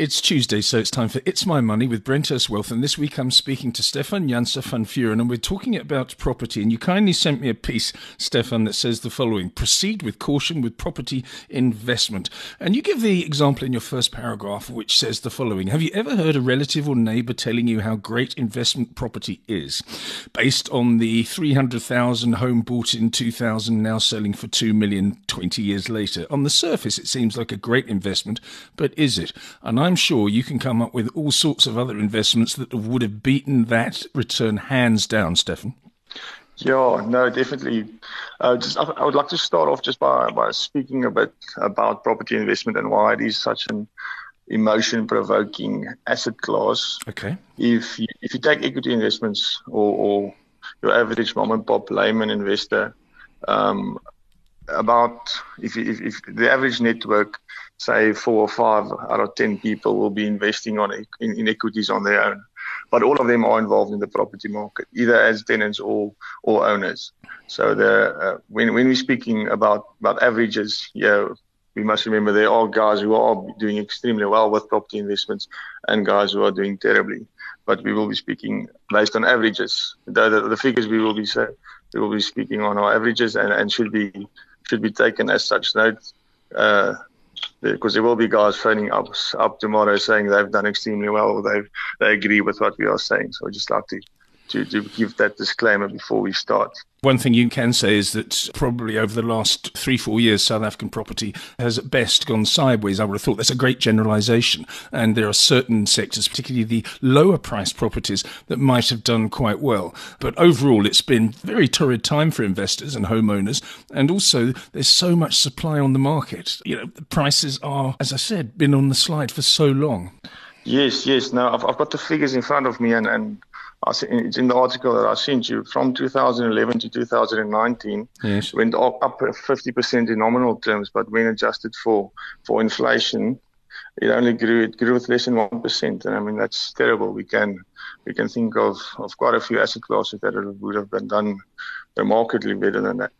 It's Tuesday, so it's time for It's My Money with Brenthurst Wealth. And this week I'm speaking to Stefan Janse van Vuren, and we're talking about property. And you kindly sent me a piece, Stefan, that says the following Proceed with caution with property investment. And you give the example in your first paragraph, which says the following Have you ever heard a relative or neighbor telling you how great investment property is? Based on the 300,000 home bought in 2000, now selling for 2 million 20 years later. On the surface, it seems like a great investment, but is it? And I I'm sure you can come up with all sorts of other investments that would have beaten that return hands down, Stefan. Yeah, no, definitely. Uh, just, I, I, would like to start off just by, by speaking a bit about property investment and why it is such an emotion provoking asset class. Okay. If you, if you take equity investments or, or your average mom and pop layman investor, um, about if, if, if the average network say four or five out of 10 people will be investing on in, in, equities on their own. But all of them are involved in the property market, either as tenants or, or owners. So the, uh, when, when we're speaking about, about averages, yeah, we must remember there are guys who are doing extremely well with property investments and guys who are doing terribly. But we will be speaking based on averages. The, the, the figures we will be say, we will be speaking on are averages and, and should be should be taken as such. Note uh, because there will be guys phoning up up tomorrow saying they've done extremely well they they agree with what we are saying. So I just like to, to to give that disclaimer before we start. One thing you can say is that probably over the last three, four years, South African property has at best gone sideways. I would have thought that's a great generalization. And there are certain sectors, particularly the lower priced properties, that might have done quite well. But overall, it's been very torrid time for investors and homeowners. And also, there's so much supply on the market. You know, the prices are, as I said, been on the slide for so long. Yes, yes. Now, I've, I've got the figures in front of me, and, and it's in the article that I sent you from 2011 to 2019. Yes. Went up, up 50% in nominal terms, but when adjusted for, for inflation, it only grew it grew with less than one percent, and I mean that's terrible. We can we can think of, of quite a few asset classes that would have been done remarkably better than that.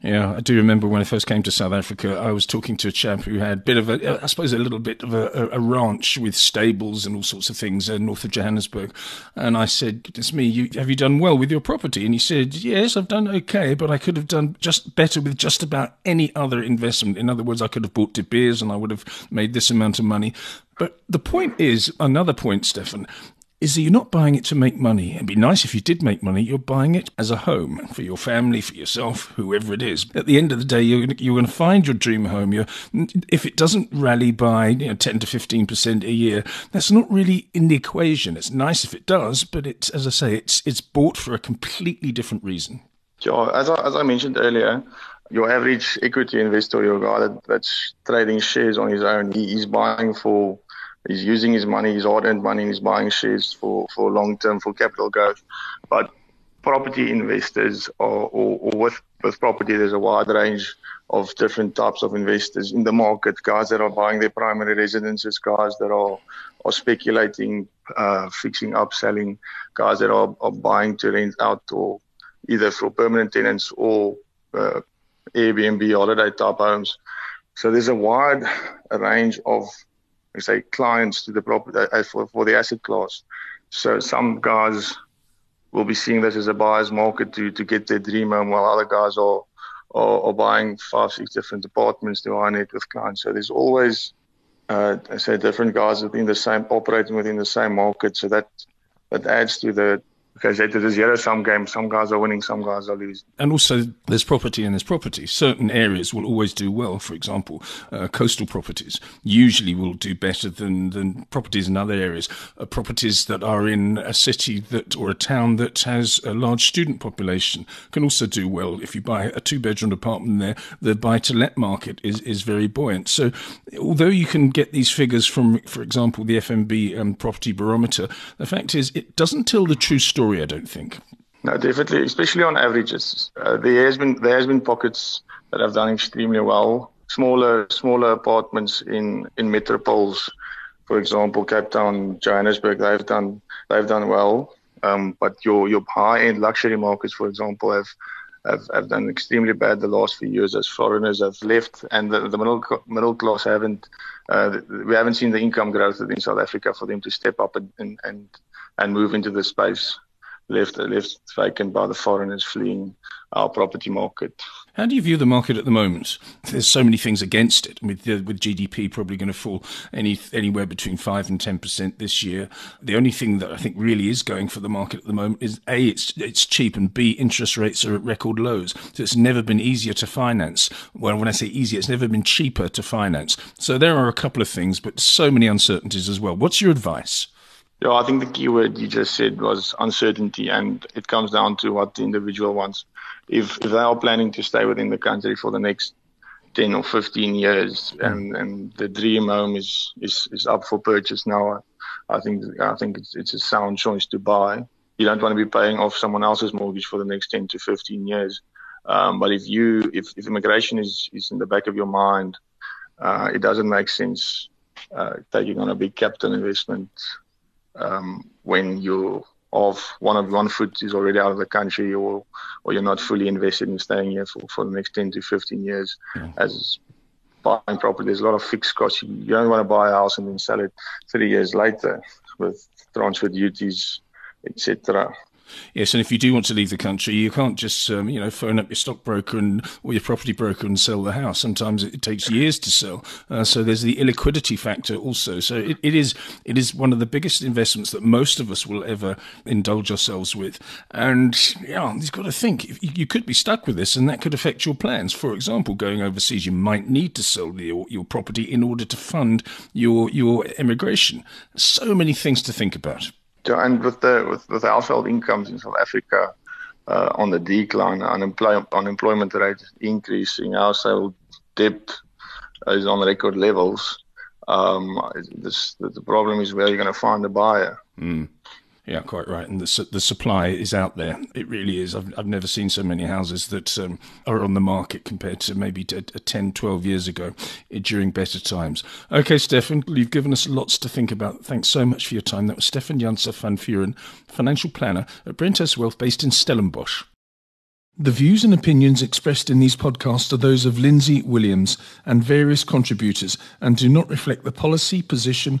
Yeah, I do remember when I first came to South Africa, I was talking to a chap who had a bit of a, I suppose, a little bit of a, a ranch with stables and all sorts of things uh, north of Johannesburg. And I said, goodness me, you, have you done well with your property? And he said, yes, I've done okay, but I could have done just better with just about any other investment. In other words, I could have bought De Beers and I would have made this amount of money. But the point is, another point, Stefan, is that you're not buying it to make money. It'd be nice if you did make money. You're buying it as a home for your family, for yourself, whoever it is. At the end of the day, you're, you're going to find your dream home. You're, if it doesn't rally by you know, 10 to 15% a year, that's not really in the equation. It's nice if it does, but it's, as I say, it's, it's bought for a completely different reason. Yeah, as I, as I mentioned earlier, your average equity investor, your guy that, that's trading shares on his own, he, he's buying for He's using his money, his hard-earned money, he's buying shares for, for long-term, for capital growth. But property investors are, or, or with, with property, there's a wide range of different types of investors in the market. Guys that are buying their primary residences, guys that are, are speculating, uh, fixing up, selling, guys that are, are buying to rent out or either for permanent tenants or uh, Airbnb holiday type homes. So there's a wide range of say clients to the property uh, for, for the asset class. So some guys will be seeing this as a buyer's market to, to get their dream home, while other guys are, are, are buying five, six different apartments to high net with clients. So there's always, uh, I say, different guys within the same operating within the same market. So that that adds to the because it is zero sum game. Some guys are winning, some guys are losing. And also, there's property and there's property. Certain areas will always do well. For example, uh, coastal properties usually will do better than, than properties in other areas. Uh, properties that are in a city that or a town that has a large student population can also do well. If you buy a two bedroom apartment there, the buy to let market is, is very buoyant. So, although you can get these figures from, for example, the FNB um, property barometer, the fact is it doesn't tell the true story story, I don't think. No, definitely, especially on averages. Uh, there has been there has been pockets that have done extremely well. Smaller smaller apartments in in metropoles, for example, Cape Town, Johannesburg, they've done they've done well. Um, but your your high end luxury markets, for example, have have, have done extremely bad the last few years as foreigners have left and the, the middle middle class haven't uh, we haven't seen the income growth in South Africa for them to step up and and and, move into the space left left vacant by the foreigners fleeing our property market. How do you view the market at the moment? There's so many things against it. With with GDP probably going to fall any anywhere between five and ten percent this year. The only thing that I think really is going for the market at the moment is a it's it's cheap and b interest rates are at record lows. So it's never been easier to finance. Well, when I say easier, it's never been cheaper to finance. So there are a couple of things, but so many uncertainties as well. What's your advice? Yeah, I think the key word you just said was uncertainty, and it comes down to what the individual wants. If if they are planning to stay within the country for the next ten or fifteen years, mm. and and the dream home is is is up for purchase now, I think I think it's it's a sound choice to buy. You don't want to be paying off someone else's mortgage for the next ten to fifteen years. Um, but if you if, if immigration is is in the back of your mind, uh, it doesn't make sense uh, taking on a big capital investment um, when you of one of one foot is already out of the country or or you're not fully invested in staying here for, for the next 10 to 15 years yeah. as buying property. There's a lot of fixed costs. You don't want to buy a house and then sell it three years later with transfer duties etc Yes, and if you do want to leave the country, you can't just um, you know phone up your stockbroker and or your property broker and sell the house. Sometimes it, takes years to sell. Uh, so there's the illiquidity factor also. So it, it is it is one of the biggest investments that most of us will ever indulge ourselves with. And yeah, you've got to think you could be stuck with this, and that could affect your plans. For example, going overseas, you might need to sell your, your property in order to fund your your immigration. So many things to think about. And with the with, with household incomes in South Africa uh, on the decline, unemploy- unemployment rate increasing, household debt is on record levels. Um, this, the problem is where you're going to find a buyer. Mm. Yeah, quite right. And the the supply is out there. It really is. I've I've never seen so many houses that um, are on the market compared to maybe t- 10, 12 years ago eh, during better times. Okay, Stefan, you've given us lots to think about. Thanks so much for your time. That was Stefan Janse van Vuren, financial planner at Brenthurst Wealth based in Stellenbosch. The views and opinions expressed in these podcasts are those of Lindsay Williams and various contributors and do not reflect the policy, position,